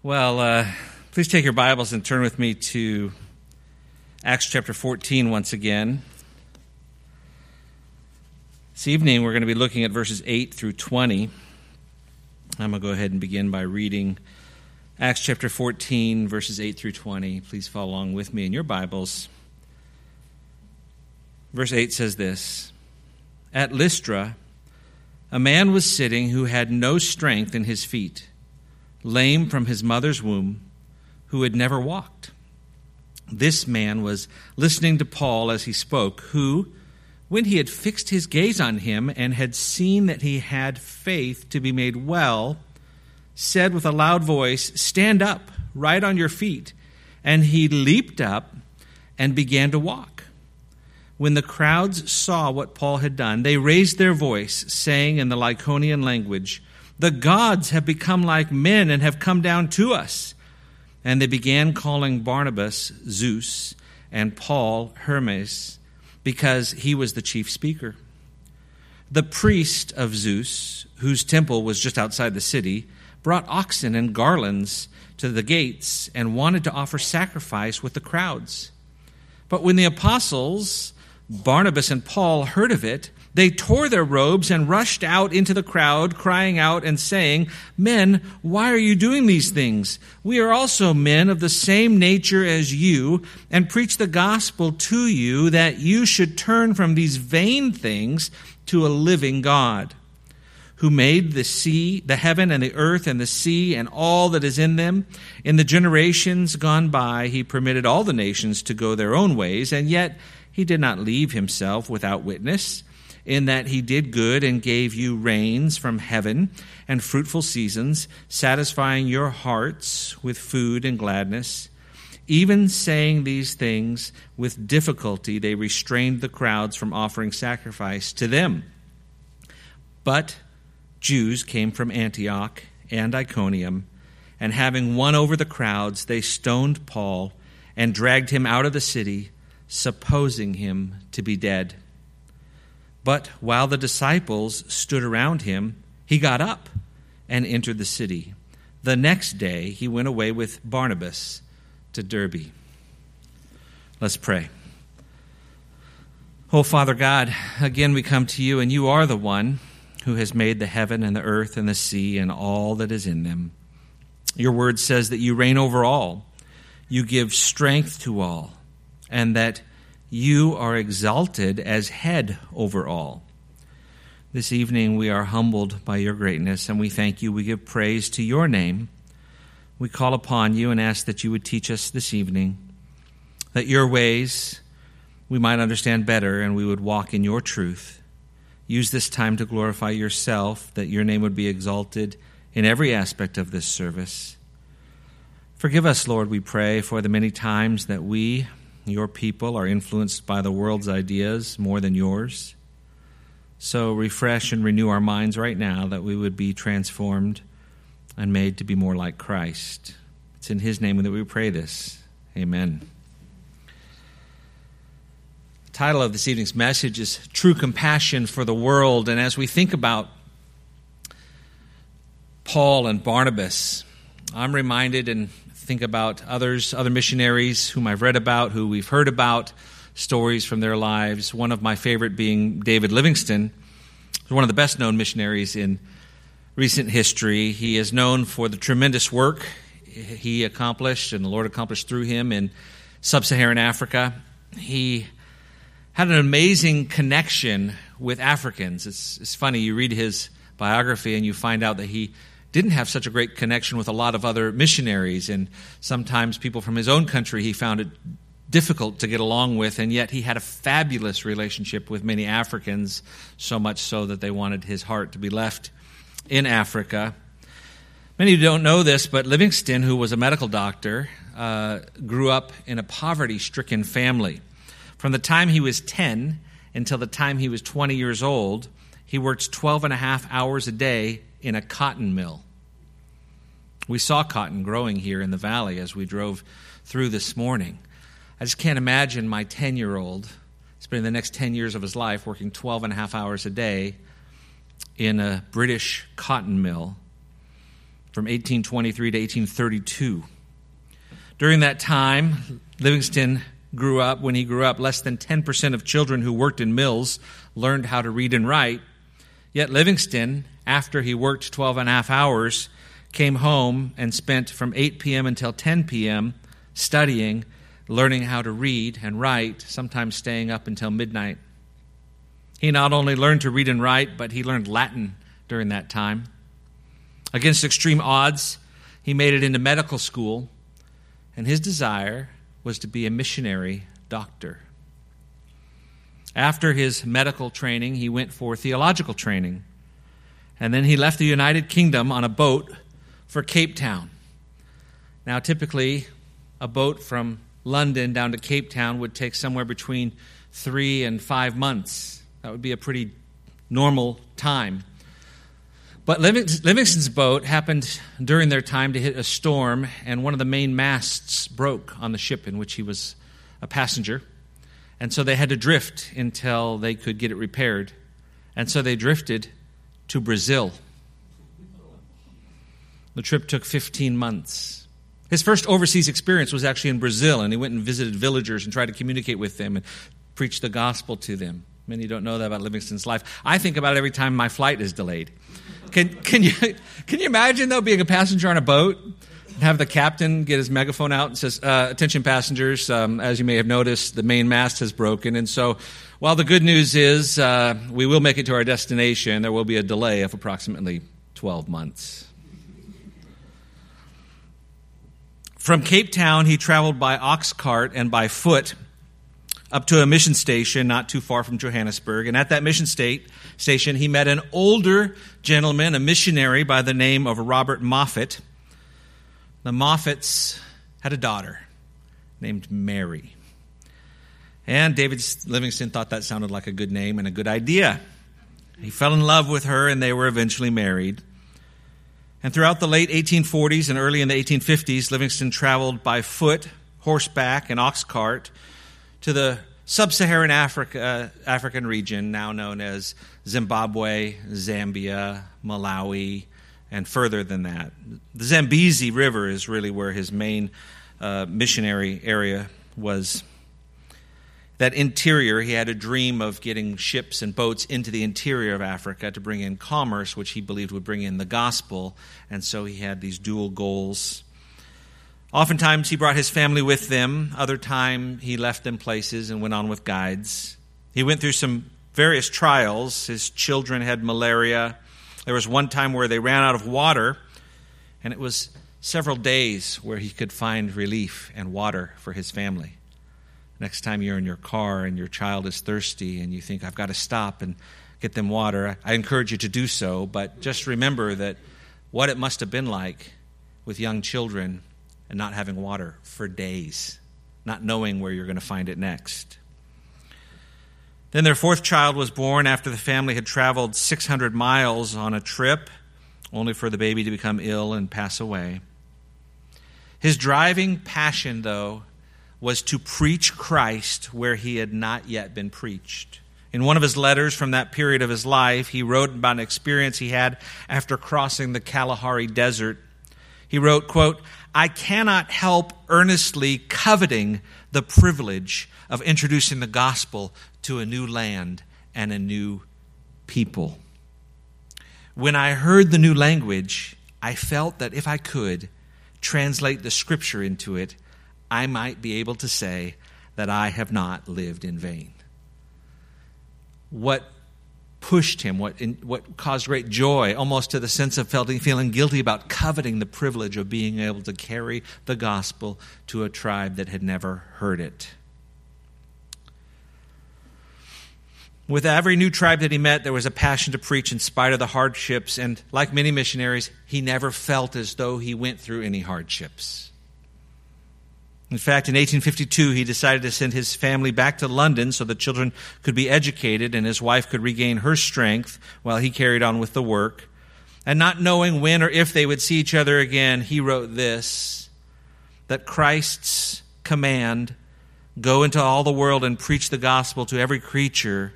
Well, uh, please take your Bibles and turn with me to Acts chapter 14 once again. This evening we're going to be looking at verses 8 through 20. I'm going to go ahead and begin by reading Acts chapter 14, verses 8 through 20. Please follow along with me in your Bibles. Verse 8 says this At Lystra, a man was sitting who had no strength in his feet lame from his mother's womb, who had never walked. This man was listening to Paul as he spoke, who, when he had fixed his gaze on him and had seen that he had faith to be made well, said with a loud voice, Stand up, right on your feet. And he leaped up and began to walk. When the crowds saw what Paul had done, they raised their voice, saying in the Lycaonian language, the gods have become like men and have come down to us. And they began calling Barnabas Zeus and Paul Hermes because he was the chief speaker. The priest of Zeus, whose temple was just outside the city, brought oxen and garlands to the gates and wanted to offer sacrifice with the crowds. But when the apostles, Barnabas and Paul, heard of it, they tore their robes and rushed out into the crowd, crying out and saying, Men, why are you doing these things? We are also men of the same nature as you, and preach the gospel to you that you should turn from these vain things to a living God, who made the sea, the heaven and the earth and the sea and all that is in them. In the generations gone by, he permitted all the nations to go their own ways, and yet he did not leave himself without witness in that he did good and gave you rains from heaven and fruitful seasons, satisfying your hearts with food and gladness. Even saying these things with difficulty, they restrained the crowds from offering sacrifice to them. But Jews came from Antioch and Iconium, and having won over the crowds, they stoned Paul and dragged him out of the city, supposing him to be dead. But while the disciples stood around him, he got up and entered the city. The next day, he went away with Barnabas to Derbe. Let's pray. Oh, Father God, again we come to you, and you are the one who has made the heaven and the earth and the sea and all that is in them. Your word says that you reign over all, you give strength to all, and that you are exalted as head over all. This evening we are humbled by your greatness, and we thank you. We give praise to your name. We call upon you and ask that you would teach us this evening, that your ways we might understand better and we would walk in your truth. Use this time to glorify yourself, that your name would be exalted in every aspect of this service. Forgive us, Lord, we pray, for the many times that we your people are influenced by the world's ideas more than yours. So refresh and renew our minds right now that we would be transformed and made to be more like Christ. It's in His name that we pray this. Amen. The title of this evening's message is True Compassion for the World. And as we think about Paul and Barnabas, I'm reminded and think about others, other missionaries whom I've read about, who we've heard about, stories from their lives. One of my favorite being David Livingstone, one of the best known missionaries in recent history. He is known for the tremendous work he accomplished and the Lord accomplished through him in sub Saharan Africa. He had an amazing connection with Africans. It's, it's funny, you read his biography and you find out that he didn't have such a great connection with a lot of other missionaries, and sometimes people from his own country he found it difficult to get along with, and yet he had a fabulous relationship with many Africans, so much so that they wanted his heart to be left in Africa. Many of you don't know this, but Livingstone, who was a medical doctor, uh, grew up in a poverty stricken family. From the time he was 10 until the time he was 20 years old, he worked 12 and a half hours a day in a cotton mill. We saw cotton growing here in the valley as we drove through this morning. I just can't imagine my 10 year old spending the next 10 years of his life working 12 and a half hours a day in a British cotton mill. from 1823 to 1832. During that time, Livingstone grew up, when he grew up, less than 10% of children who worked in mills learned how to read and write. Yet Livingstone, after he worked 12 and a half hours, came home and spent from 8 p.m. until 10 p.m. studying, learning how to read and write, sometimes staying up until midnight. He not only learned to read and write, but he learned Latin during that time. Against extreme odds, he made it into medical school, and his desire was to be a missionary doctor. After his medical training, he went for theological training. And then he left the United Kingdom on a boat for Cape Town. Now, typically, a boat from London down to Cape Town would take somewhere between three and five months. That would be a pretty normal time. But Livingstone's boat happened during their time to hit a storm, and one of the main masts broke on the ship in which he was a passenger. And so they had to drift until they could get it repaired. And so they drifted to Brazil. The trip took 15 months. His first overseas experience was actually in Brazil, and he went and visited villagers and tried to communicate with them and preach the gospel to them. Many don't know that about Livingstone's life. I think about it every time my flight is delayed. Can, can, you, can you imagine, though, being a passenger on a boat have the captain get his megaphone out and says, uh, "Attention, passengers! Um, as you may have noticed, the main mast has broken, and so while the good news is uh, we will make it to our destination, there will be a delay of approximately 12 months." From Cape Town, he traveled by ox cart and by foot up to a mission station not too far from Johannesburg. And at that mission state, station, he met an older gentleman, a missionary by the name of Robert Moffat. The Moffats had a daughter named Mary. And David Livingstone thought that sounded like a good name and a good idea. He fell in love with her, and they were eventually married. And throughout the late 1840s and early in the 1850s, Livingstone traveled by foot, horseback, and ox cart to the sub Saharan Africa, African region, now known as Zimbabwe, Zambia, Malawi, and further than that. The Zambezi River is really where his main uh, missionary area was. That interior, he had a dream of getting ships and boats into the interior of Africa to bring in commerce, which he believed would bring in the gospel. And so he had these dual goals. Oftentimes he brought his family with them. Other time he left them places and went on with guides. He went through some various trials. His children had malaria. There was one time where they ran out of water, and it was several days where he could find relief and water for his family. Next time you're in your car and your child is thirsty and you think, I've got to stop and get them water, I encourage you to do so, but just remember that what it must have been like with young children and not having water for days, not knowing where you're going to find it next. Then their fourth child was born after the family had traveled 600 miles on a trip, only for the baby to become ill and pass away. His driving passion, though, was to preach Christ where he had not yet been preached. In one of his letters from that period of his life, he wrote about an experience he had after crossing the Kalahari Desert. He wrote, quote, I cannot help earnestly coveting the privilege of introducing the gospel to a new land and a new people. When I heard the new language, I felt that if I could translate the scripture into it, I might be able to say that I have not lived in vain. What pushed him, what, in, what caused great joy, almost to the sense of feeling, feeling guilty about coveting the privilege of being able to carry the gospel to a tribe that had never heard it. With every new tribe that he met, there was a passion to preach in spite of the hardships, and like many missionaries, he never felt as though he went through any hardships. In fact, in 1852, he decided to send his family back to London so the children could be educated and his wife could regain her strength while he carried on with the work. And not knowing when or if they would see each other again, he wrote this that Christ's command, go into all the world and preach the gospel to every creature,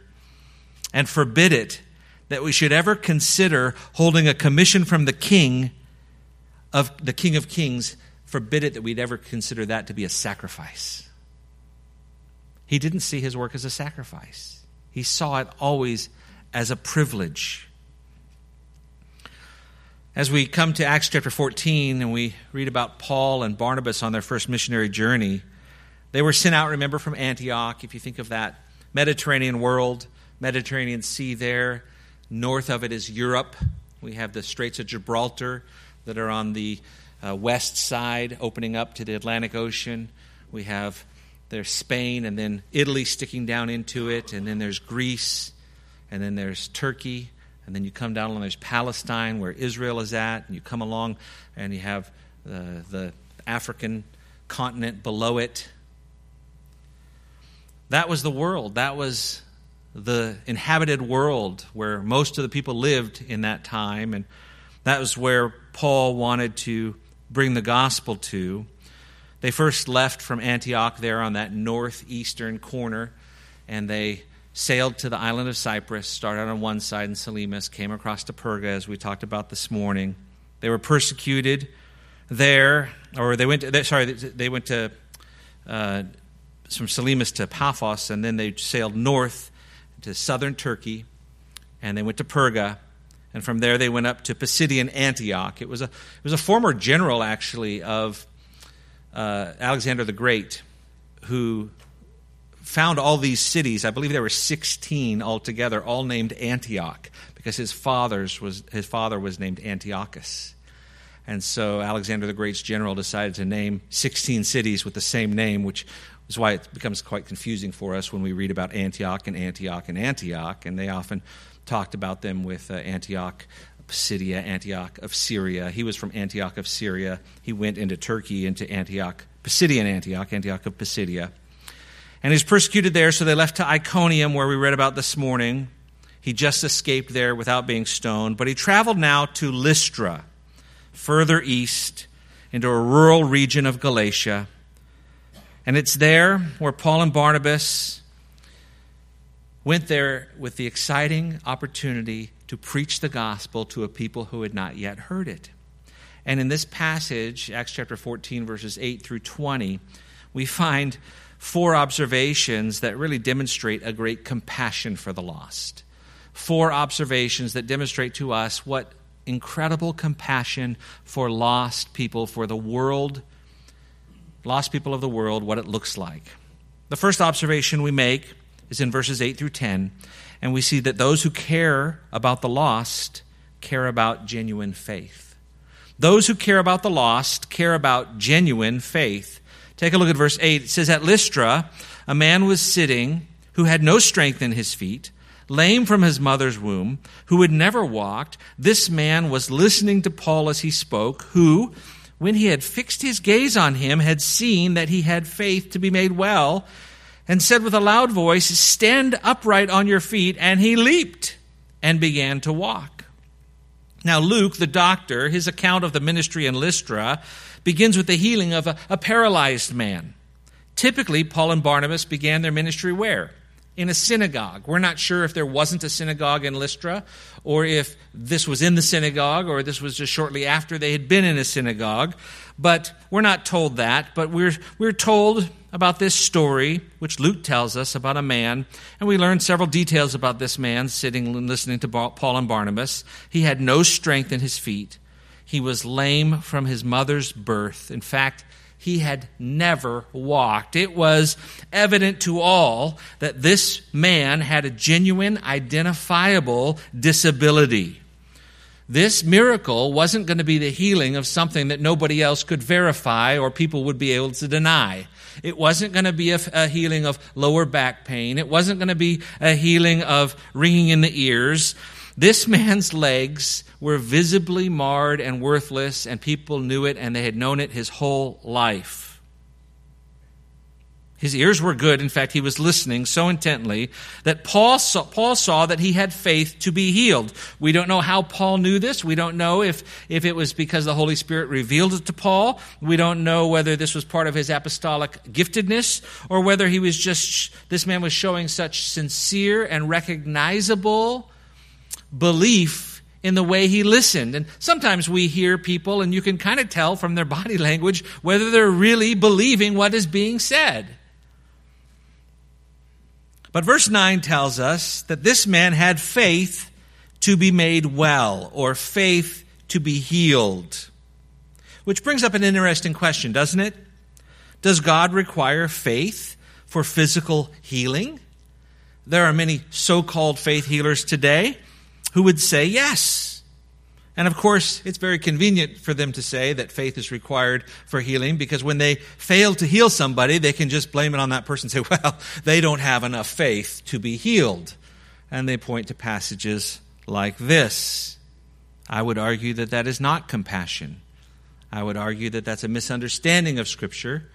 and forbid it that we should ever consider holding a commission from the king of the King of Kings forbid it that we'd ever consider that to be a sacrifice. He didn't see his work as a sacrifice, he saw it always as a privilege. As we come to Acts chapter 14 and we read about Paul and Barnabas on their first missionary journey, they were sent out, remember, from Antioch. If you think of that Mediterranean world, Mediterranean Sea there, north of it is Europe. We have the Straits of Gibraltar that are on the uh, west side, opening up to the Atlantic Ocean. We have there's Spain and then Italy sticking down into it, and then there's Greece, and then there's Turkey, and then you come down and there's Palestine where Israel is at, and you come along and you have uh, the African continent below it. That was the world. That was the inhabited world where most of the people lived in that time, and that was where Paul wanted to bring the gospel to. They first left from Antioch there on that northeastern corner, and they sailed to the island of Cyprus, started on one side in Salamis, came across to Perga, as we talked about this morning. They were persecuted there, or they went. To, sorry, they went to uh, from Salamis to Paphos, and then they sailed north to southern Turkey, and they went to Perga, and from there they went up to Pisidian Antioch. It was a it was a former general actually of uh, Alexander the Great who found all these cities. I believe there were 16 altogether, all named Antioch, because his father's was his father was named Antiochus. And so Alexander the Great's general decided to name 16 cities with the same name, which is why it becomes quite confusing for us when we read about Antioch and Antioch and Antioch. And they often talked about them with uh, Antioch Pisidia, Antioch of Syria. He was from Antioch of Syria. He went into Turkey, into Antioch, Pisidian Antioch, Antioch of Pisidia and he's persecuted there, so they left to Iconium, where we read about this morning. He just escaped there without being stoned, but he traveled now to Lystra, further east into a rural region of Galatia. And it's there where Paul and Barnabas went there with the exciting opportunity to preach the gospel to a people who had not yet heard it. And in this passage, Acts chapter 14, verses 8 through 20, we find four observations that really demonstrate a great compassion for the lost. Four observations that demonstrate to us what incredible compassion for lost people, for the world, lost people of the world, what it looks like. The first observation we make is in verses 8 through 10, and we see that those who care about the lost care about genuine faith. Those who care about the lost care about genuine faith. Take a look at verse 8. It says, At Lystra, a man was sitting who had no strength in his feet, lame from his mother's womb, who had never walked. This man was listening to Paul as he spoke, who, when he had fixed his gaze on him, had seen that he had faith to be made well, and said with a loud voice, Stand upright on your feet. And he leaped and began to walk. Now, Luke, the doctor, his account of the ministry in Lystra, begins with the healing of a, a paralyzed man. Typically, Paul and Barnabas began their ministry where? In a synagogue. We're not sure if there wasn't a synagogue in Lystra, or if this was in the synagogue, or this was just shortly after they had been in a synagogue. But we're not told that. But we're, we're told about this story, which Luke tells us about a man, and we learn several details about this man sitting and listening to Paul and Barnabas. He had no strength in his feet. He was lame from his mother's birth. In fact, he had never walked. It was evident to all that this man had a genuine, identifiable disability. This miracle wasn't going to be the healing of something that nobody else could verify or people would be able to deny. It wasn't going to be a, a, healing of lower back pain. It wasn't going to be a healing of ringing in the ears. This man's legs were visibly marred and worthless, and people knew it, and they had known it his whole life. His ears were good. In fact, he was listening so intently that Paul saw, Paul saw that he had faith to be healed. We don't know how Paul knew this. We don't know if, if it was because the Holy Spirit revealed it to Paul. We don't know whether this was part of his apostolic giftedness or whether he was just, this man was showing such sincere and recognizable belief in the way he listened. And sometimes we hear people, and you can kind of tell from their body language whether they're really believing what is being said. But verse 9 tells us that this man had faith to be made well, or faith to be healed. Which brings up an interesting question, doesn't it? Does God require faith for physical healing? There are many so called faith healers today who would say yes. And of course, it's very convenient for them to say that faith is required for healing because when they fail to heal somebody, they can just blame it on that person and say, well, they don't have enough faith to be healed. And they point to passages like this. I would argue that that is not compassion. I would argue that that's a misunderstanding of Scripture,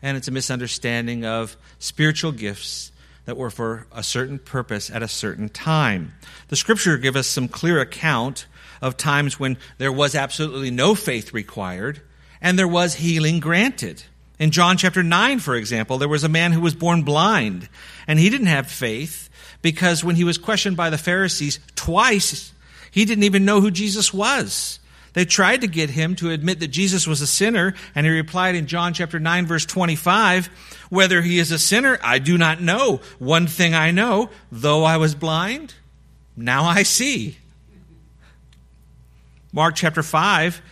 and it's a misunderstanding of spiritual gifts that were for a certain purpose at a certain time. The Scripture gives us some clear account of times when there was absolutely no faith required, and there was healing granted. In John chapter 9, for example, there was a man who was born blind, and he didn't have faith because when he was questioned by the Pharisees twice, he didn't even know who Jesus was. They tried to get him to admit that Jesus was a sinner, and he replied in John chapter 9 verse 25, whether he is a sinner, I do not know. One thing I know, though I was blind, now I see. Mark chapter 5,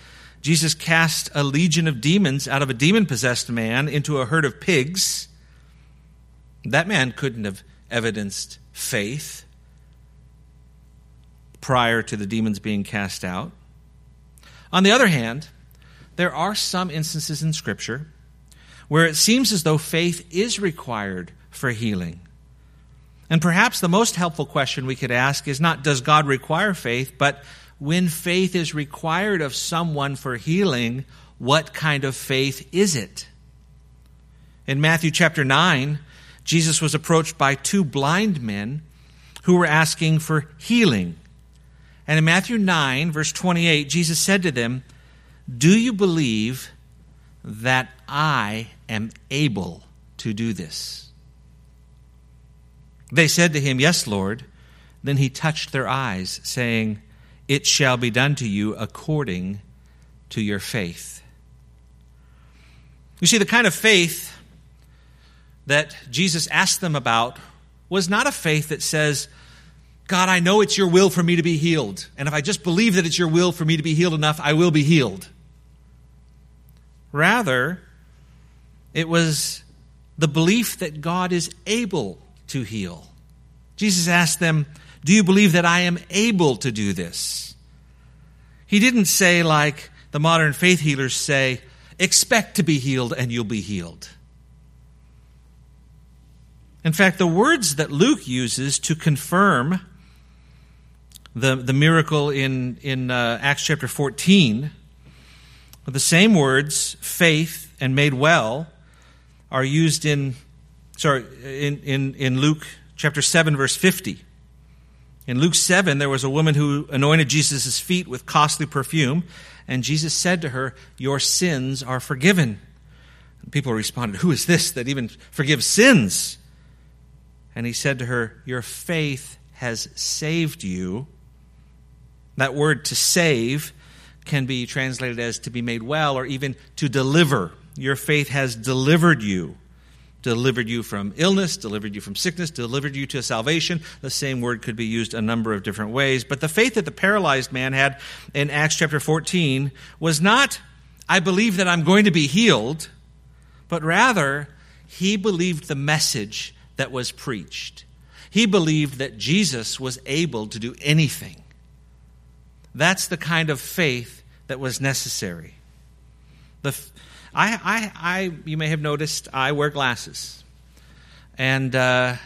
Jesus cast a legion of demons out of a demon possessed man into a herd of pigs. That man couldn't have evidenced faith prior to the demons being cast out. On the other hand, there are some instances in Scripture where it seems as though faith is required for healing. And perhaps the most helpful question we could ask is not, does God require faith, but when faith is required of someone for healing, what kind of faith is it? In Matthew chapter 9, Jesus was approached by two blind men who were asking for healing. And in Matthew 9, verse 28, Jesus said to them, Do you believe that I am able to do this? They said to him, Yes, Lord. Then he touched their eyes, saying, It shall be done to you according to your faith. You see, the kind of faith that Jesus asked them about was not a faith that says, God, I know it's your will for me to be healed. And if I just believe that it's your will for me to be healed enough, I will be healed. Rather, it was the belief that God is able to heal. Jesus asked them, Do you believe that I am able to do this? He didn't say, like the modern faith healers say, expect to be healed and you'll be healed. In fact, the words that Luke uses to confirm the, the miracle in, in uh, Acts chapter 14, the same words, faith and made well, are used in, sorry, in, in, in Luke chapter 7, verse 50. In Luke 7, there was a woman who anointed Jesus' feet with costly perfume, and Jesus said to her, Your sins are forgiven. And people responded, Who is this that even forgives sins? And he said to her, Your faith has saved you. That word to save can be translated as to be made well or even to deliver. Your faith has delivered you. Delivered you from illness, delivered you from sickness, delivered you to salvation. The same word could be used a number of different ways. But the faith that the paralyzed man had in Acts chapter 14 was not, I believe that I'm going to be healed, but rather, he believed the message that was preached. He believed that Jesus was able to do anything. That's the kind of faith that was necessary. The, I, I, I, you may have noticed I wear glasses. And uh,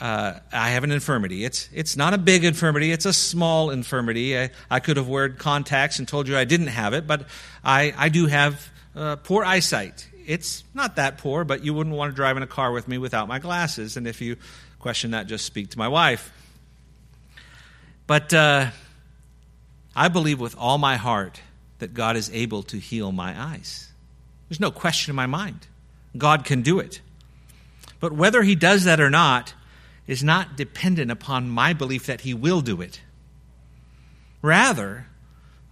uh, I have an infirmity. It's, it's not a big infirmity, it's a small infirmity. I, I could have worn contacts and told you I didn't have it, but I, I do have uh, poor eyesight. It's not that poor, but you wouldn't want to drive in a car with me without my glasses. And if you question that, just speak to my wife. But uh, I believe with all my heart that God is able to heal my eyes. There's no question in my mind. God can do it. But whether He does that or not is not dependent upon my belief that He will do it. Rather,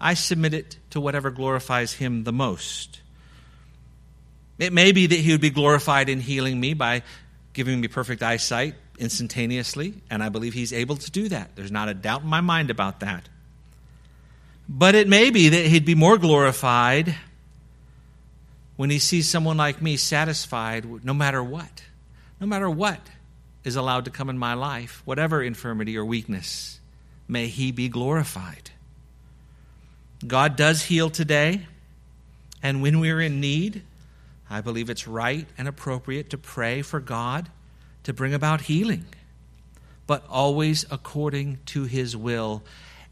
I submit it to whatever glorifies him the most. It may be that he would be glorified in healing me by giving me perfect eyesight instantaneously, and I believe he's able to do that. There's not a doubt in my mind about that. But it may be that he'd be more glorified when he sees someone like me satisfied no matter what, no matter what is allowed to come in my life, whatever infirmity or weakness, may he be glorified. God does heal today, and when we're in need, I believe it's right and appropriate to pray for God to bring about healing, but always according to his will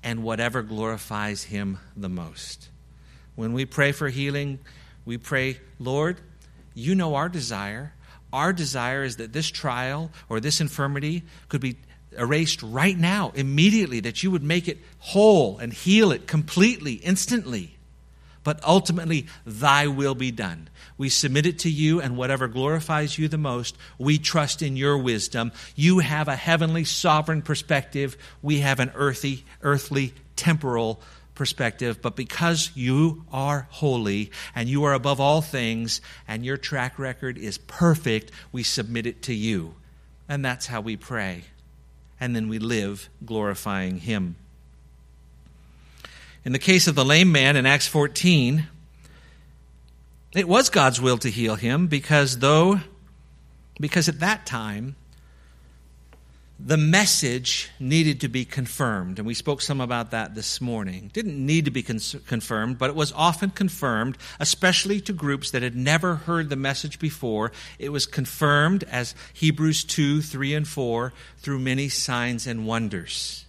and whatever glorifies him the most. When we pray for healing, we pray, Lord, you know our desire. Our desire is that this trial or this infirmity could be erased right now, immediately, that you would make it whole and heal it completely, instantly. But ultimately, thy will be done. We submit it to you, and whatever glorifies you the most, we trust in your wisdom. You have a heavenly, sovereign perspective. We have an earthy, earthly, temporal perspective. But because you are holy and you are above all things, and your track record is perfect, we submit it to you. And that's how we pray. And then we live glorifying Him. In the case of the lame man in Acts 14, it was God's will to heal him because though because at that time the message needed to be confirmed and we spoke some about that this morning. Didn't need to be confirmed but it was often confirmed especially to groups that had never heard the message before. It was confirmed as hebrews 2 3 and 4 through many signs and wonders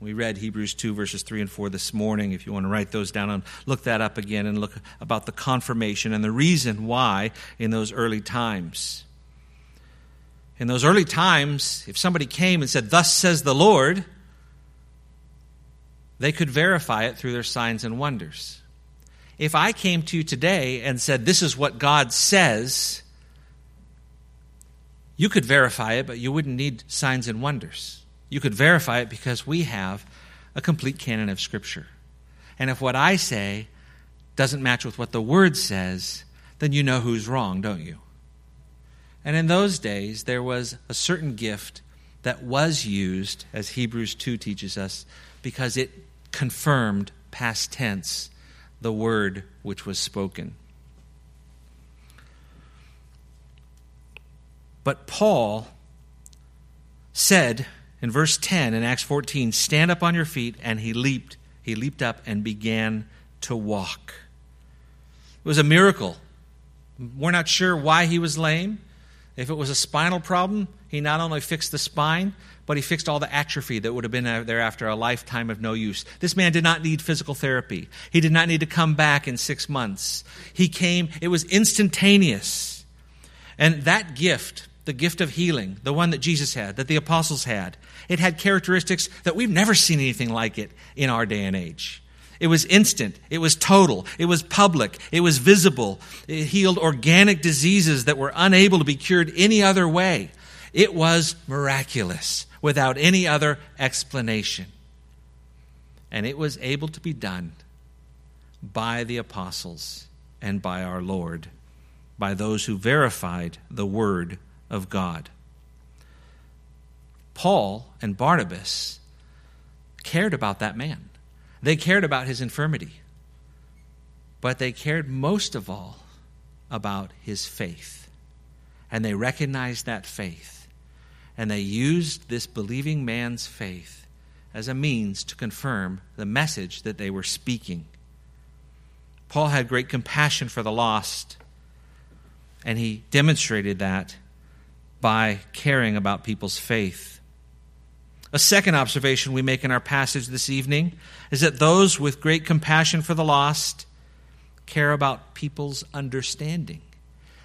we read Hebrews 2, verses 3 and 4 this morning. If you want to write those down and look that up again and look about the confirmation and the reason why in those early times. In those early times, if somebody came and said, Thus says the Lord, they could verify it through their signs and wonders. If I came to you today and said, This is what God says, you could verify it, but you wouldn't need signs and wonders. You could verify it because we have a complete canon of Scripture. And if what I say doesn't match with what the Word says, then you know who's wrong, don't you? And in those days, there was a certain gift that was used, as Hebrews 2 teaches us, because it confirmed past tense the word which was spoken. But Paul said in verse 10 in Acts 14, stand up on your feet, and he leaped. He leaped up and began to walk. It was a miracle. We're not sure why he was lame. If it was a spinal problem, he not only fixed the spine, but he fixed all the atrophy that would have been there after a lifetime of no use. This man did not need physical therapy. He did not need to come back in six months. He came, it was instantaneous. And that gift, the gift of healing, the one that Jesus had, that the apostles had, it had characteristics that we've never seen anything like it in our day and age. It was instant. It was total. It was public. It was visible. It healed organic diseases that were unable to be cured any other way. It was miraculous without any other explanation. And it was able to be done by the apostles and by our Lord, by those who verified the Word of God. Paul and Barnabas cared about that man. They cared about his infirmity. But they cared most of all about his faith. And they recognized that faith. And they used this believing man's faith as a means to confirm the message that they were speaking. Paul had great compassion for the lost, and he demonstrated that by caring about people's faith. A second observation we make in our passage this evening is that those with great compassion for the lost care about people's understanding.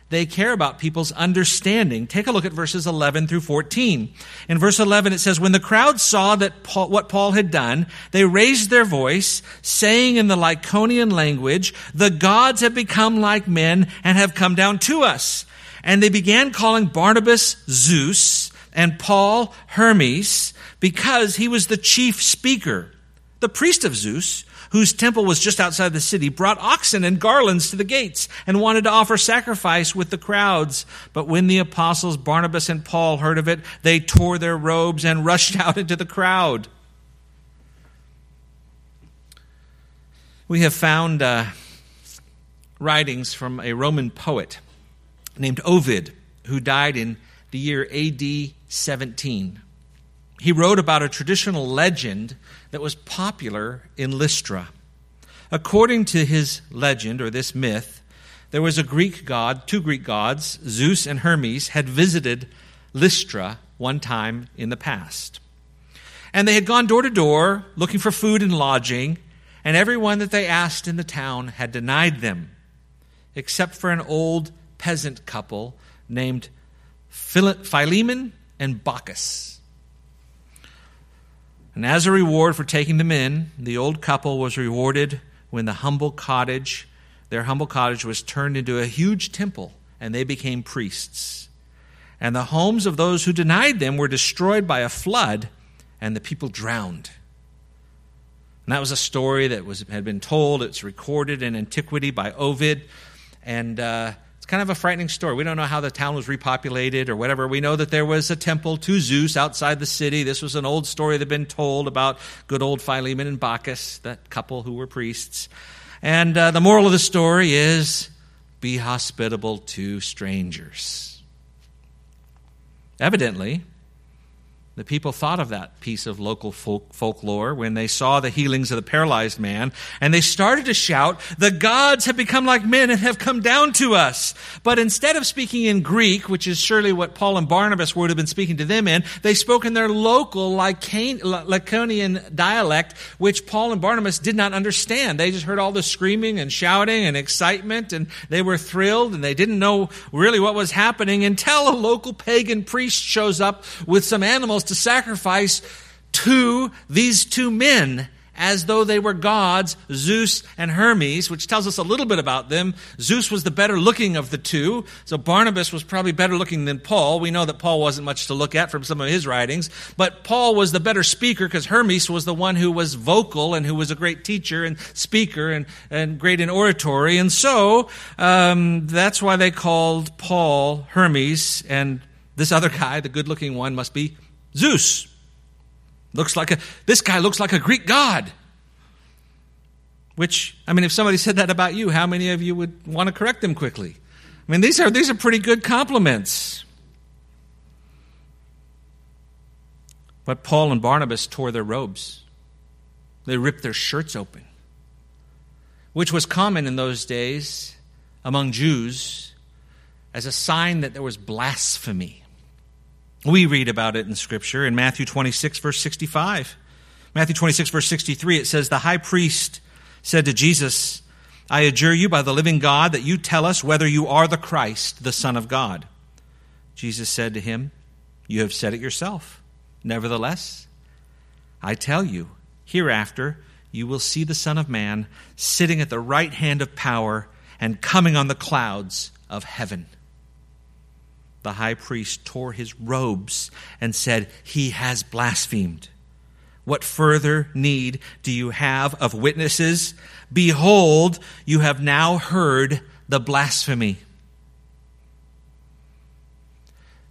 They care about people's understanding. Take a look at verses 11 through 14. In verse 11, it says, When the crowd saw that Paul, what Paul had done, they raised their voice, saying in the Lycaonian language, The gods have become like men and have come down to us. And they began calling Barnabas Zeus and Paul Hermes because he was the chief speaker. the priest of Zeus, whose temple was just outside the city, brought oxen and garlands to the gates and wanted to offer sacrifice with the crowds. But when the apostles Barnabas and Paul heard of it, they tore their robes and rushed out into the crowd. We have found uh, writings from a Roman poet named Ovid, who died in the year AD 17. He wrote about a traditional legend that was popular in Lystra. According to his legend, or this myth, there was a Greek god, two Greek gods, Zeus and Hermes, had visited Lystra one time in the past. And they had gone door to door looking for food and lodging, and everyone that they asked in the town had denied them, except for an old peasant couple named Philemon and Baucis. And as a reward for taking them in, the old couple was rewarded when the humble cottage, their humble cottage, was turned into a huge temple and they became priests. And the homes of those who denied them were destroyed by a flood and the people drowned. And that was a story that was, had been told. It's recorded in antiquity by Ovid. And uh, it's kind of a frightening story. We don't know how the town was repopulated or whatever. We know that there was a temple to Zeus outside the city. This was an old story that had been told about good old Philemon and Baucis, that couple who were priests. And uh, the moral of the story is be hospitable to strangers. Evidently, the people thought of that piece of local folk, folklore when they saw the healings of the paralyzed man, and they started to shout, The gods have become like men and have come down to us. But instead of speaking in Greek, which is surely what Paul and Barnabas would have been speaking to them in, they spoke in their local Lycaonian dialect, which Paul and Barnabas did not understand. They just heard all the screaming and shouting and excitement, and they were thrilled, and they didn't know really what was happening until a local pagan priest shows up with some animals to sacrifice to these two men as though they were gods, Zeus and Hermes, which tells us a little bit about them. Zeus was the better looking of the two, so Barnabas was probably better looking than Paul. We know that Paul wasn't much to look at from some of his writings, but Paul was the better speaker because Hermes was the one who was vocal and who was a great teacher and speaker and, and great in oratory. And so um, that's why they called Paul Hermes, and this other guy, the good looking one, must be Zeus. Looks like a, this guy looks like a Greek god. Which, I mean, if somebody said that about you, how many of you would want to correct them quickly? I mean, these are, these are pretty good compliments. But Paul and Barnabas tore their robes, they ripped their shirts open, which was common in those days among Jews as a sign that there was blasphemy. We read about it in Scripture in Matthew 26, verse 65. Matthew 26, verse 63, it says, The high priest said to Jesus, I adjure you by the living God that you tell us whether you are the Christ, the Son of God. Jesus said to him, You have said it yourself. Nevertheless, I tell you, hereafter you will see the Son of Man sitting at the right hand of power and coming on the clouds of heaven the high priest tore his robes and said, He has blasphemed. What further need do you have of witnesses? Behold, you have now heard the blasphemy.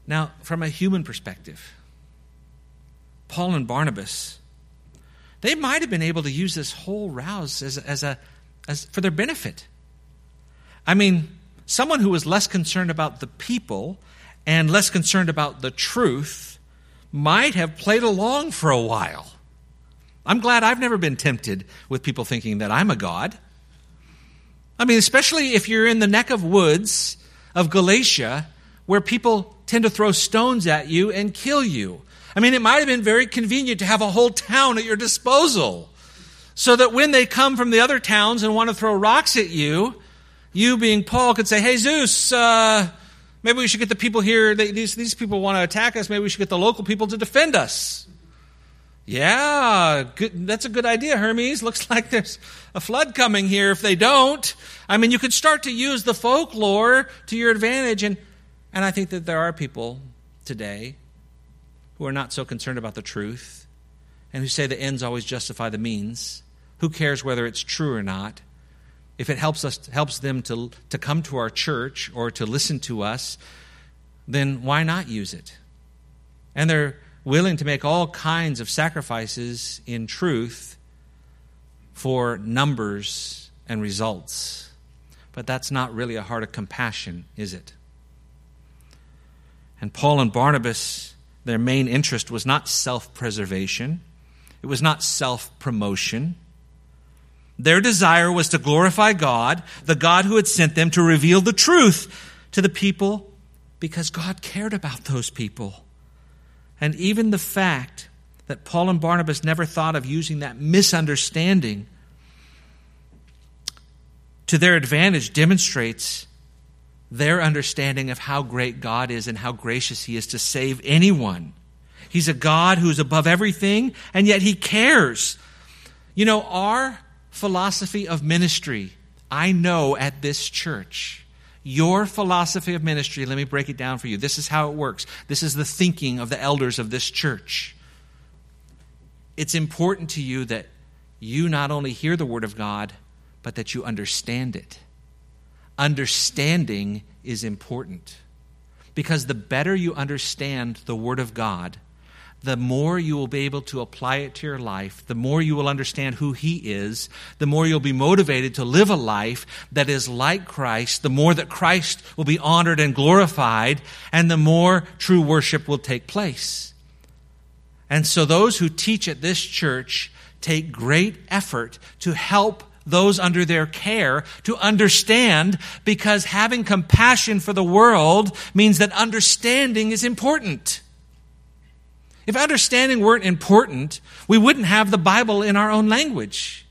Now, from a human perspective, Paul and Barnabas, they might have been able to use this whole rouse as, as a, as, for their benefit. I mean, someone who was less concerned about the people and less concerned about the truth might have played along for a while. I'm glad I've never been tempted with people thinking that I'm a God. I mean, especially if you're in the neck of woods of Galatia where people tend to throw stones at you and kill you. I mean, it might have been very convenient to have a whole town at your disposal so that when they come from the other towns and want to throw rocks at you, you being Paul could say, Hey, Zeus, uh, Maybe we should get the people here, they, these, these people want to attack us. Maybe we should get the local people to defend us. Yeah, good, that's a good idea, Hermes. Looks like there's a flood coming here if they don't. I mean, you could start to use the folklore to your advantage. And, and I think that there are people today who are not so concerned about the truth and who say the ends always justify the means. Who cares whether it's true or not? If it helps us helps them to, to come to our church or to listen to us, then why not use it? And they're willing to make all kinds of sacrifices in truth for numbers and results. But that's not really a heart of compassion, is it? And Paul and Barnabas, their main interest was not self preservation, it was not self promotion. Their desire was to glorify God, the God who had sent them to reveal the truth to the people because God cared about those people. And even the fact that Paul and Barnabas never thought of using that misunderstanding to their advantage demonstrates their understanding of how great God is and how gracious He is to save anyone. He's a God who's above everything, and yet He cares. You know, our philosophy of ministry, I know at this church, your philosophy of ministry, let me break it down for you. This is how it works. This is the thinking of the elders of this church. It's important to you that you not only hear the Word of God, but that you understand it. Understanding is important because the better you understand the Word of God, the more you will be able to apply it to your life, the more you will understand who He is, the more you'll be motivated to live a life that is like Christ, the more that Christ will be honored and glorified, and the more true worship will take place. And so, those who teach at this church take great effort to help those under their care to understand because having compassion for the world means that understanding is important. If understanding weren't important, we wouldn't have the Bible in our own language.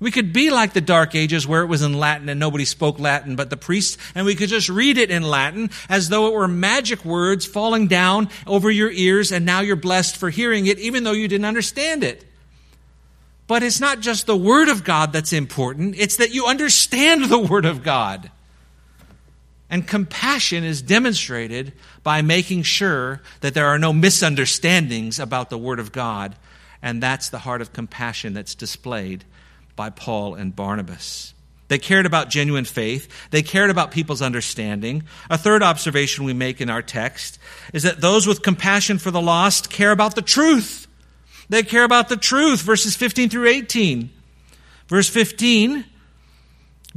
We could be like the Dark Ages where it was in Latin and nobody spoke Latin but the priests, and we could just read it in Latin as though it were magic words falling down over your ears, and now you're blessed for hearing it, even though you didn't understand it. But it's not just the Word of God that's important, it's that you understand the Word of God. And compassion is demonstrated by making sure that there are no misunderstandings about the Word of God. And that's the heart of compassion that's displayed by Paul and Barnabas. They cared about genuine faith. They cared about people's understanding. A third observation we make in our text is that those with compassion for the lost care about the truth. They care about the truth, verses 15 through 18. Verse 15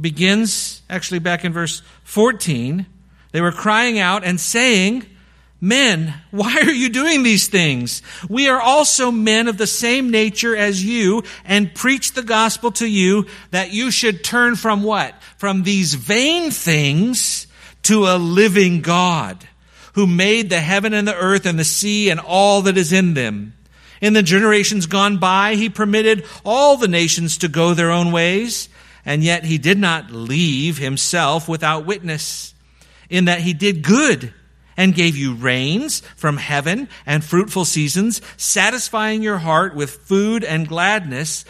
begins, actually, back in verse 14. They were crying out and saying, Men, why are you doing these things? We are also men of the same nature as you and preach the gospel to you that you should turn from what? From these vain things to a living God who made the heaven and the earth and the sea and all that is in them in the generations gone by, he permitted all the nations to go their own ways, and yet he did not leave himself without witness, in that he did good and gave you rains from heaven and fruitful seasons, satisfying your heart with food and gladness.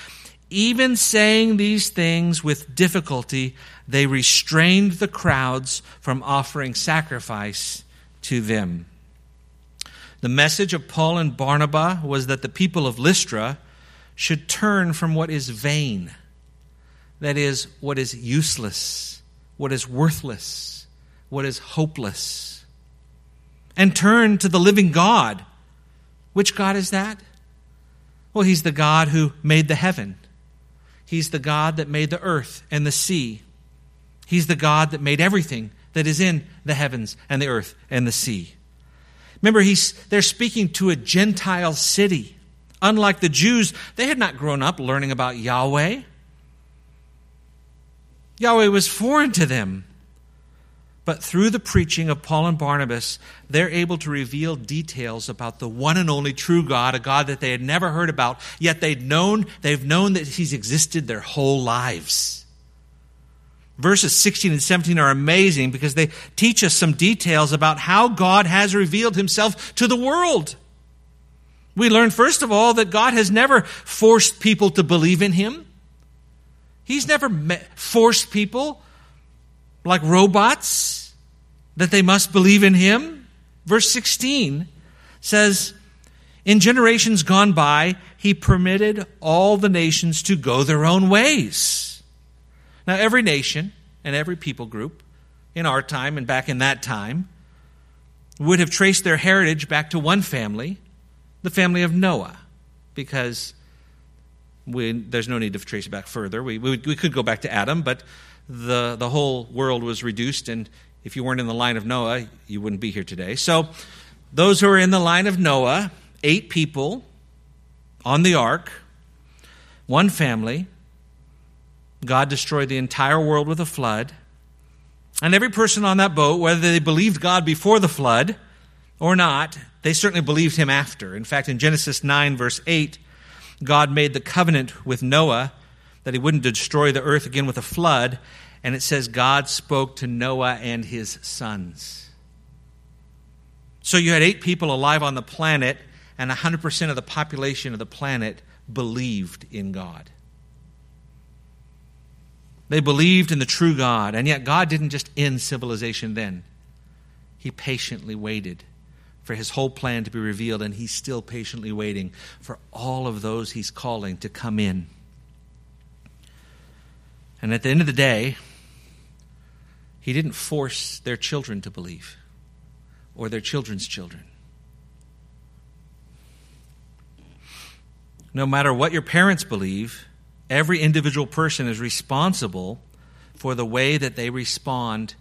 Even saying these things with difficulty, they restrained the crowds from offering sacrifice to them. The message of Paul and Barnabas was that the people of Lystra should turn from what is vain, that is, what is useless, what is worthless, what is hopeless, and turn to the living God. Which God is that? Well, He's the God who made the heaven. He's the God that made the earth and the sea. He's the God that made everything that is in the heavens and the earth and the sea. Remember, he's, they're speaking to a Gentile city. Unlike the Jews, they had not grown up learning about Yahweh. Yahweh was foreign to them. But through the preaching of Paul and Barnabas, they're able to reveal details about the one and only true God, a God that they had never heard about, yet they'd known, they've known that He's existed their whole lives. Verses 16 and 17 are amazing because they teach us some details about how God has revealed himself to the world. We learn, first of all, that God has never forced people to believe in him. He's never forced people like robots that they must believe in him. Verse 16 says, In generations gone by, he permitted all the nations to go their own ways. Now, every nation and every people group in our time and back in that time would have traced their heritage back to one family, the family of Noah, because we, there's no need to trace it back further. We, we, we could go back to Adam, but the, the whole world was reduced, and if you weren't in the line of Noah, you wouldn't be here today. So, those who are in the line of Noah, eight people on the ark, one family, God destroyed the entire world with a flood. And every person on that boat, whether they believed God before the flood or not, they certainly believed him after. In fact, in Genesis 9, verse 8, God made the covenant with Noah that he wouldn't destroy the earth again with a flood. And it says, God spoke to Noah and his sons. So you had eight people alive on the planet, and 100% of the population of the planet believed in God. They believed in the true God, and yet God didn't just end civilization then. He patiently waited for his whole plan to be revealed, and he's still patiently waiting for all of those he's calling to come in. And at the end of the day, he didn't force their children to believe or their children's children. No matter what your parents believe, every individual person is responsible for the way that they respond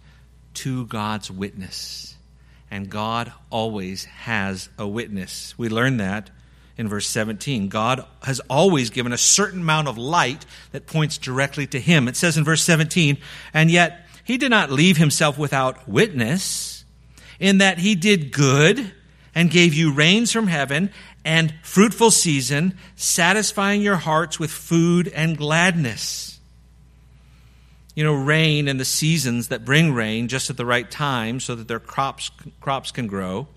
to God's witness. And God always has a witness. We learn that in verse 17. God has always given a certain amount of light that points directly to Him. It says in verse 17, and yet He did not leave Himself without witness in that he did good and gave you rains from heaven and fruitful season, satisfying your hearts with food and gladness. You know, rain and the seasons that bring rain just at the right time so that their crops, crops can grow,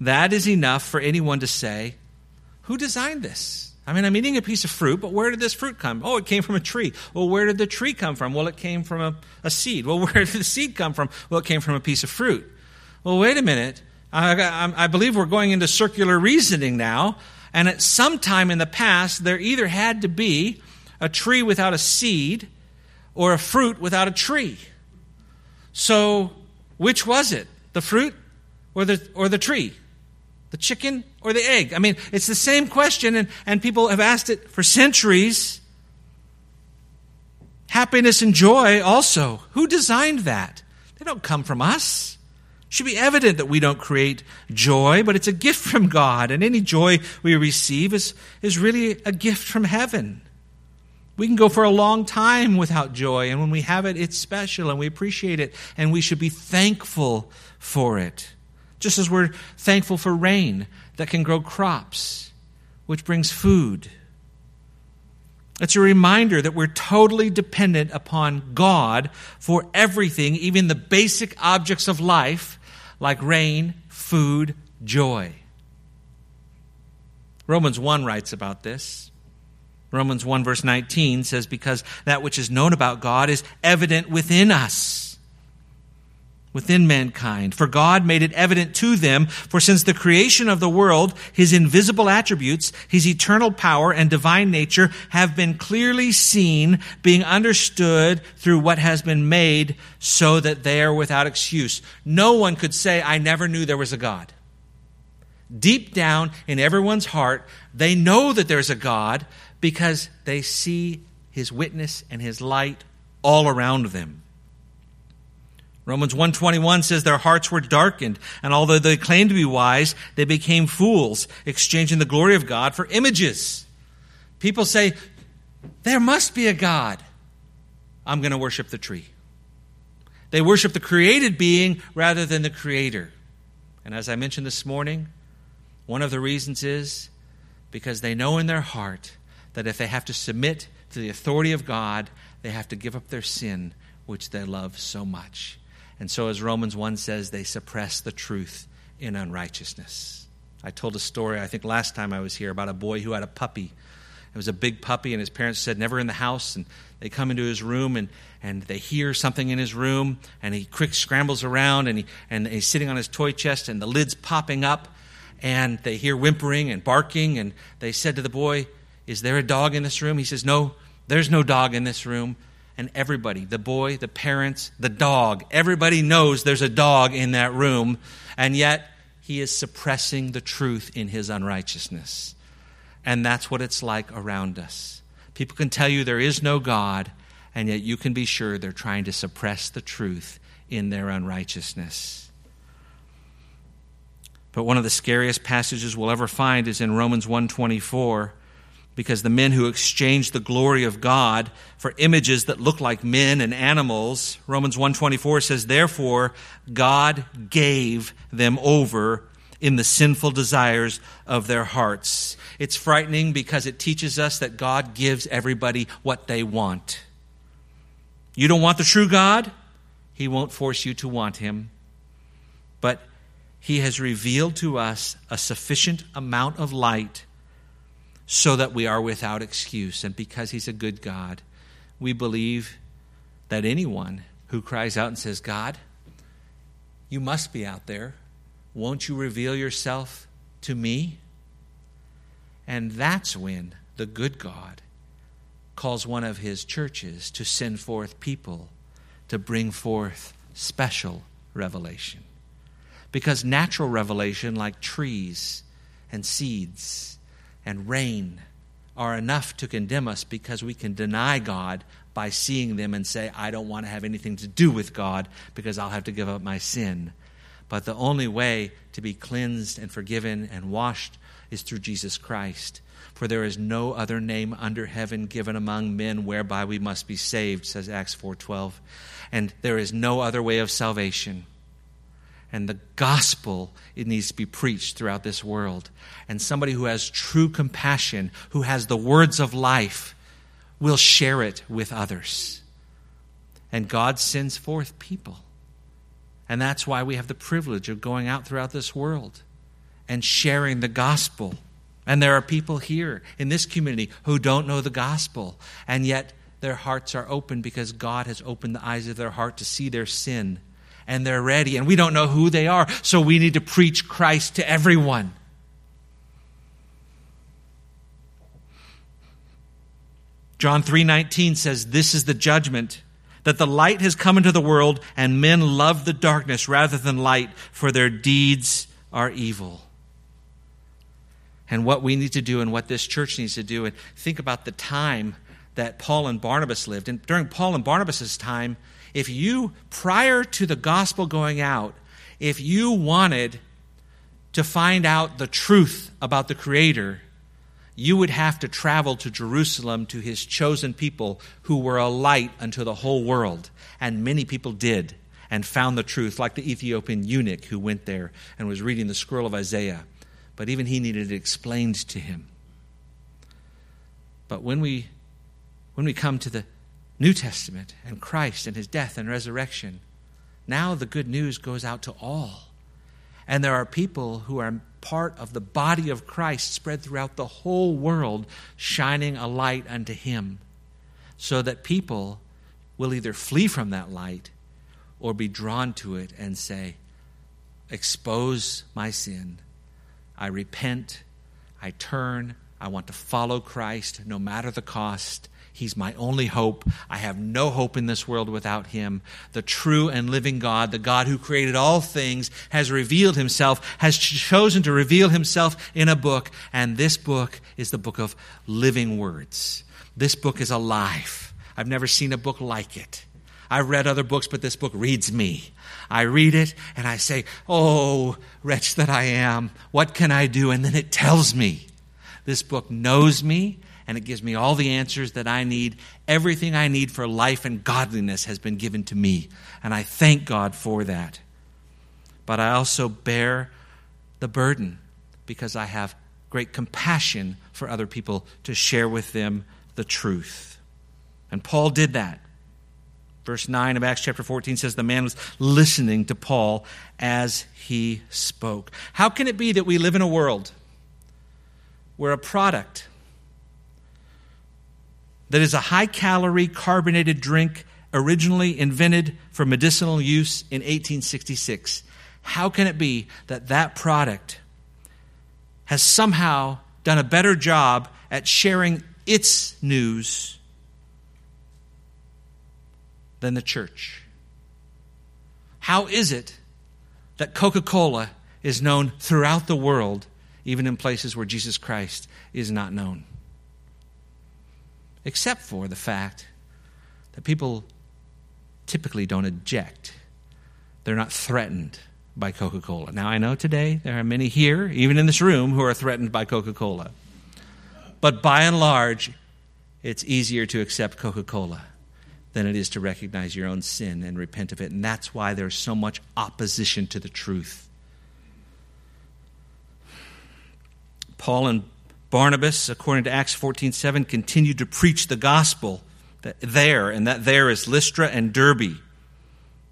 that is enough for anyone to say, Who designed this? I mean, I'm eating a piece of fruit, but where did this fruit come? Oh, it came from a tree. Well, where did the tree come from? Well, it came from a, a seed. Well, where did the seed come from? Well, it came from a piece of fruit well, wait a minute. I, I, believe we're going into circular reasoning now. And at some time in the past, there either had to be a tree without a seed or a fruit without a tree. So, which was it? The fruit or the, or the tree? The chicken or the egg? I mean, it's the same question, and, and people have asked it for centuries. Happiness and joy also. Who designed that? They don't come from us It should be evident that we don't create joy, but it's a gift from God, and any joy we receive is, is really a gift from heaven. We can go for a long time without joy, and when we have it, it's special, and we appreciate it, and we should be thankful for it. Just as we're thankful for rain that can grow crops, which brings food. It's a reminder that we're totally dependent upon God for everything, even the basic objects of life, like rain, food, joy. Romans 1 writes about this. Romans 1, verse 19 says, Because that which is known about God is evident within us within mankind. For God made it evident to them, for since the creation of the world, his invisible attributes, his eternal power and divine nature have been clearly seen, being understood through what has been made, so that they are without excuse. No one could say, I never knew there was a God. Deep down in everyone's heart, they know that there's a God because they see his witness and his light all around them. Romans 121 says their hearts were darkened, and although they claimed to be wise, they became fools, exchanging the glory of God for images. People say, there must be a God. I'm going to worship the tree. They worship the created being rather than the creator. And as I mentioned this morning, one of the reasons is because they know in their heart that if they have to submit to the authority of God, they have to give up their sin, which they love so much. And so, as Romans 1 says, they suppress the truth in unrighteousness. I told a story, I think last time I was here, about a boy who had a puppy. It was a big puppy, and his parents said, never in the house. And they come into his room, and, and they hear something in his room, and he quick scrambles around, and, he, and he's sitting on his toy chest, and the lid's popping up. and they hear whimpering and barking, and they said to the boy, Is there a dog in this room? He says, No, there's no dog in this room. And everybody, the boy, the parents, the dog, everybody knows there's a dog in that room, and yet he is suppressing the truth in his unrighteousness. And that's what it's like around us. People can tell you there is no God, and yet you can be sure they're trying to suppress the truth in their unrighteousness. But one of the scariest passages we'll ever find is in Romans 124 because the men who exchanged the glory of God for images that look like men and animals Romans 124 says therefore God gave them over in the sinful desires of their hearts. It's frightening because it teaches us that God gives everybody what they want. You don't want the true God? He won't force you to want him. But he has revealed to us a sufficient amount of light so that we are without excuse. And because He's a good God, we believe that anyone who cries out and says, God, you must be out there. Won't you reveal yourself to me? And that's when the good God calls one of his churches to send forth people to bring forth special revelation. Because natural revelation, like trees and seeds, and rain are enough to condemn us because we can deny God by seeing them and say, I don't want to have anything to do with God because I'll have to give up my sin. But the only way to be cleansed and forgiven and washed is through Jesus Christ. For there is no other name under heaven given among men whereby we must be saved, says Acts 4:12. And there is no other way of salvation and the gospel it needs to be preached throughout this world. And somebody who has true compassion who has the words of life will share it with others. And god sends forth people. And that's why we have the privilege of going out throughout this world and sharing the gospel. And there are people here in this community who don't know the gospel and yet their hearts are open because god has opened the eyes of their heart to see their sin and they're ready, and we don't know who they are, so we need to preach Christ to everyone. John 3:19 says this is the judgment that the light has come into the world and men love the darkness rather than light for their deeds are evil. And what we need to do and what this church needs to do and think about the time that Paul and Barnabas lived. And during Paul and Barnabas' time, if you, prior to the gospel going out, if you wanted to find out the truth about the Creator, you would have to travel to Jerusalem to his chosen people who were a light unto the whole world. And many people did and found the truth, like the Ethiopian eunuch who went there and was reading the scroll of Isaiah. But even he needed it explained to him. But when we, when we come to the New Testament and Christ and his death and resurrection, now the good news goes out to all. And there are people who are part of the body of Christ spread throughout the whole world, shining a light unto him, so that people will either flee from that light or be drawn to it and say, Expose my sin. I repent. I turn. I want to follow Christ no matter the cost. He's my only hope. I have no hope in this world without Him. The true and living God, the God who created all things, has revealed Himself, has chosen to reveal Himself in a book, and this book is the book of living words. This book is alive. I've never seen a book like it. I've read other books, but this book reads me. I read it and I say, Oh, wretch that I am, what can I do? And then it tells me. This book knows me and it gives me all the answers that I need. Everything I need for life and godliness has been given to me, and I thank God for that. But I also bear the burden because I have great compassion for other people to share with them the truth. And Paul did that. Verse 9 of Acts chapter 14 says the man was listening to Paul as he spoke. How can it be that we live in a world where a product that is a high calorie carbonated drink originally invented for medicinal use in 1866. How can it be that that product has somehow done a better job at sharing its news than the church? How is it that Coca Cola is known throughout the world, even in places where Jesus Christ is not known? Except for the fact that people typically don't object, they're not threatened by Coca Cola. Now, I know today there are many here, even in this room, who are threatened by Coca Cola. But by and large, it's easier to accept Coca Cola than it is to recognize your own sin and repent of it. And that's why there's so much opposition to the truth. Paul and Barnabas, according to Acts 14:7, continued to preach the gospel there, and that there is Lystra and Derbe.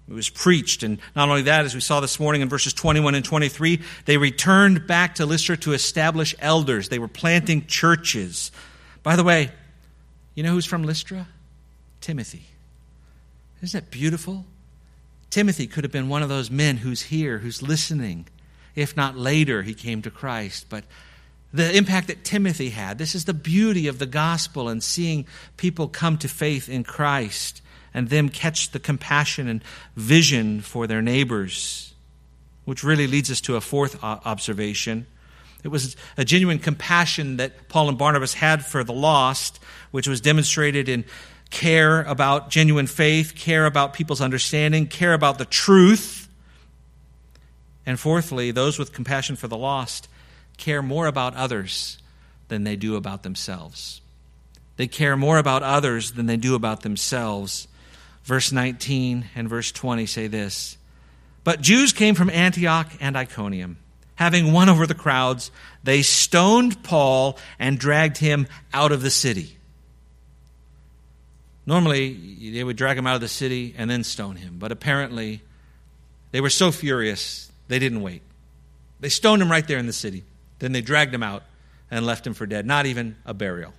It was preached. And not only that, as we saw this morning in verses 21 and 23, they returned back to Lystra to establish elders. They were planting churches. By the way, you know who's from Lystra? Timothy. Isn't that beautiful? Timothy could have been one of those men who's here, who's listening. If not later, he came to Christ. But the impact that Timothy had, this is the beauty of the gospel and seeing people come to faith in Christ and them catch the compassion and vision for their neighbors. Which really leads us to a fourth observation. It was a genuine compassion that Paul and Barnabas had for the lost, which was demonstrated in care about genuine faith, care about people's understanding, care about the truth. And fourthly, those with compassion for the lost care more about others than they do about themselves. They care more about others than they do about themselves. Verse 19 and verse 20 say this But Jews came from Antioch and Iconium. Having won over the crowds, they stoned Paul and dragged him out of the city. Normally, they would drag him out of the city and then stone him, but apparently, they were so furious, they didn't wait. They stoned him right there in the city. Then they dragged him out and left him for dead, not even a burial.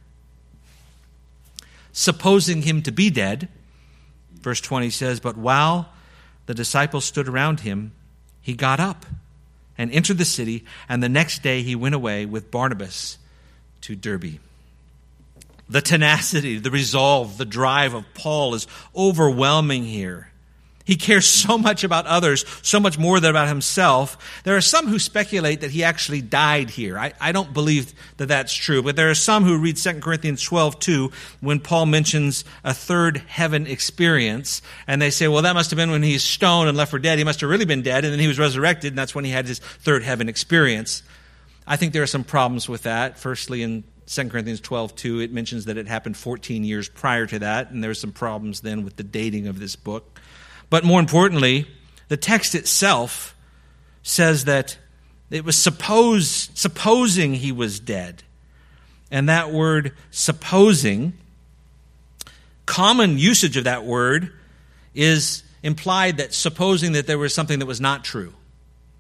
Supposing him to be dead, Verse 20 says, But while the disciples stood around him, he got up and entered the city, and the next day he went away with Barnabas to Derbe. The tenacity, the resolve, the drive of Paul is overwhelming here. He cares so much about others, so much more than about himself. There are some who speculate that he actually died here. I, I don't believe that that's true, but there are some who read 2 Corinthians 12 2 when Paul mentions a third heaven experience, and they say, well, that must have been when he's stoned and left for dead. He must have really been dead, and then he was resurrected, and that's when he had his third heaven experience. I think there are some problems with that. Firstly, in 2 Corinthians 12 2, it mentions that it happened 14 years prior to that, and there's some problems then with the dating of this book. But more importantly, the text itself says that it was supposing he was dead. And that word supposing, common usage of that word is implied that supposing that there was something that was not true.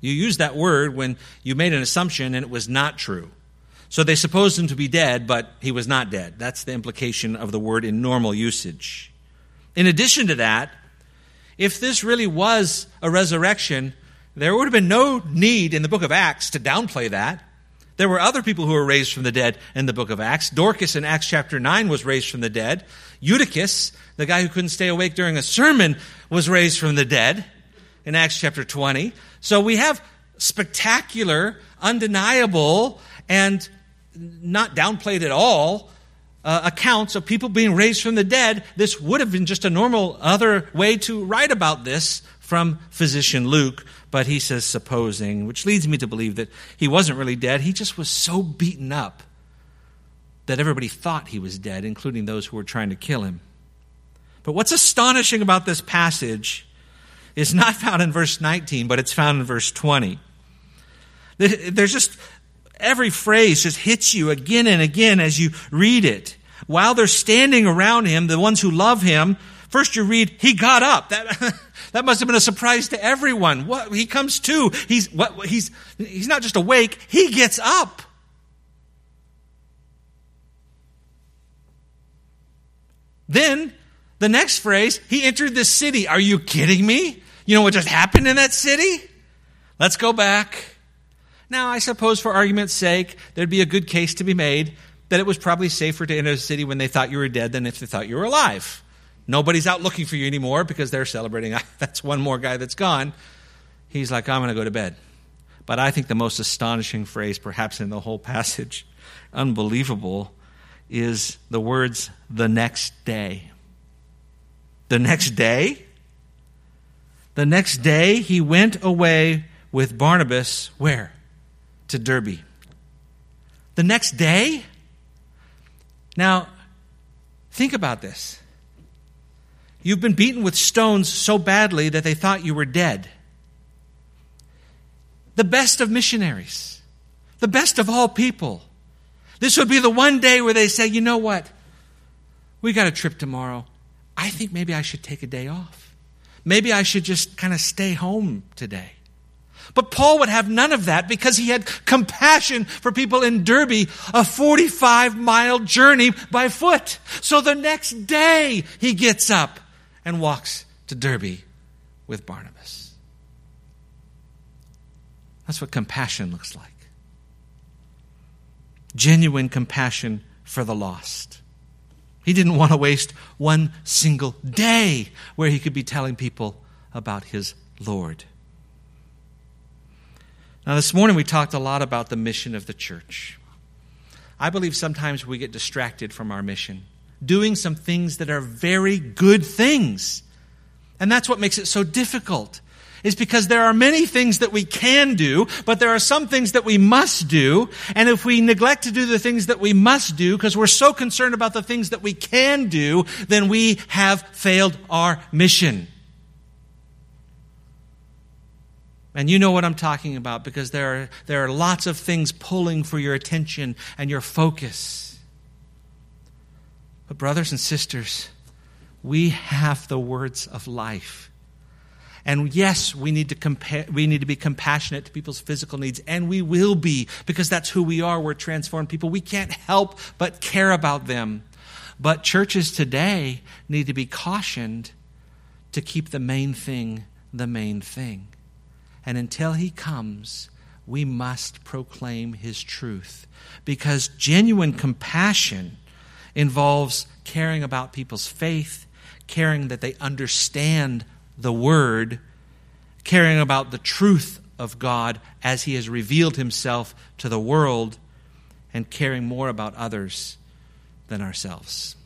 You use that word when you made an assumption and it was not true. So they supposed him to be dead, but he was not dead. That's the implication of the word in normal usage. In addition to that, if this really was a resurrection, there would have been no need in the book of Acts to downplay that. There were other people who were raised from the dead in the book of Acts. Dorcas in Acts chapter 9 was raised from the dead. Eutychus, the guy who couldn't stay awake during a sermon, was raised from the dead in Acts chapter 20. So we have spectacular, undeniable, and not downplayed at all uh, accounts of people being raised from the dead, this would have been just a normal other way to write about this from physician Luke, but he says supposing, which leads me to believe that he wasn't really dead. He just was so beaten up that everybody thought he was dead, including those who were trying to kill him. But what's astonishing about this passage is not found in verse 19, but it's found in verse 20. There's just every phrase just hits you again and again as you read it. While they're standing around him, the ones who love him, first you read, he got up. That, that must have been a surprise to everyone. What, he comes to. He's, what, he's, he's not just awake, he gets up. Then, the next phrase, he entered the city. Are you kidding me? You know what just happened in that city? Let's go back Now, I suppose for argument's sake, there'd be a good case to be made that it was probably safer to enter a city when they thought you were dead than if they thought you were alive. Nobody's out looking for you anymore because they're celebrating. That's one more guy that's gone. He's like, I'm going to go to bed. But I think the most astonishing phrase, perhaps in the whole passage, unbelievable, is the words, the next day. The next day? The next day, he went away with Barnabas, where? To Derbe. The next day? Now, think about this. You've been beaten with stones so badly that they thought you were dead. The best of missionaries, the best of all people. This would be the one day where they say, you know what? We got a trip tomorrow. I think maybe I should take a day off. Maybe I should just kind of stay home today. But Paul would have none of that because he had compassion for people in Derbe, a 45 mile journey by foot. So the next day he gets up and walks to Derbe with Barnabas. That's what compassion looks like genuine compassion for the lost. He didn't want to waste one single day where he could be telling people about his Lord. Now, this morning we talked a lot about the mission of the church. I believe sometimes we get distracted from our mission, doing some things that are very good things. And that's what makes it so difficult is because there are many things that we can do, but there are some things that we must do. And if we neglect to do the things that we must do because we're so concerned about the things that we can do, then we have failed our mission. And you know what I'm talking about because there are, there are lots of things pulling for your attention and your focus. But, brothers and sisters, we have the words of life. And yes, we need to compare, we need to be compassionate to people's physical needs, and we will be because that's who we are. We're transformed people. We can't help but care about them. But churches today need to be cautioned to keep the main thing the main thing. And until he comes, we must proclaim his truth because genuine compassion involves caring about people's faith, caring that they understand the Word, caring about the truth of God as He has revealed Himself to the world, and caring more about others than ourselves.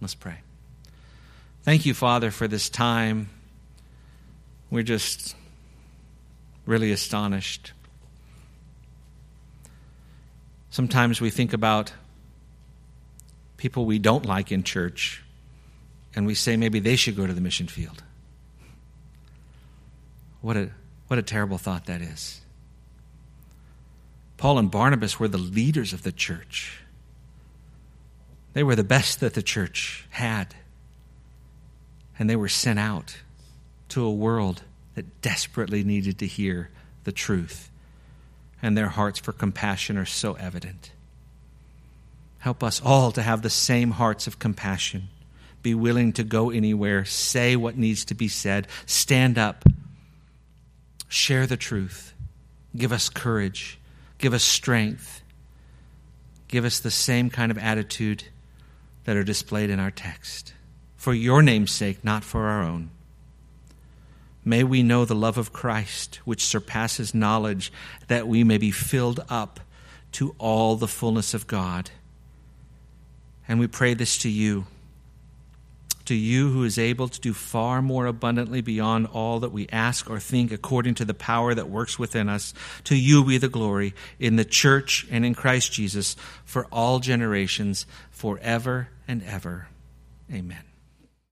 Let's pray. Thank you, Father, for this time. We're just really astonished. Sometimes we think about people we don't like in church, and we say maybe they should go to the mission field. What a, what a terrible thought that is. Paul and Barnabas were the leaders of the church. They were the best that the church had. And they were sent out to a world that desperately needed to hear the truth. And their hearts for compassion are so evident. Help us all to have the same hearts of compassion, be willing to go anywhere, say what needs to be said, stand up Share the truth. Give us courage. Give us strength. Give us the same kind of attitude that are displayed in our text. For your name's sake, not for our own. May we know the love of Christ, which surpasses knowledge, that we may be filled up to all the fullness of God. And we pray this to you to you who is able to do far more abundantly beyond all that we ask or think according to the power that works within us. To you be the glory in the church and in Christ Jesus for all generations, forever and ever. Amen.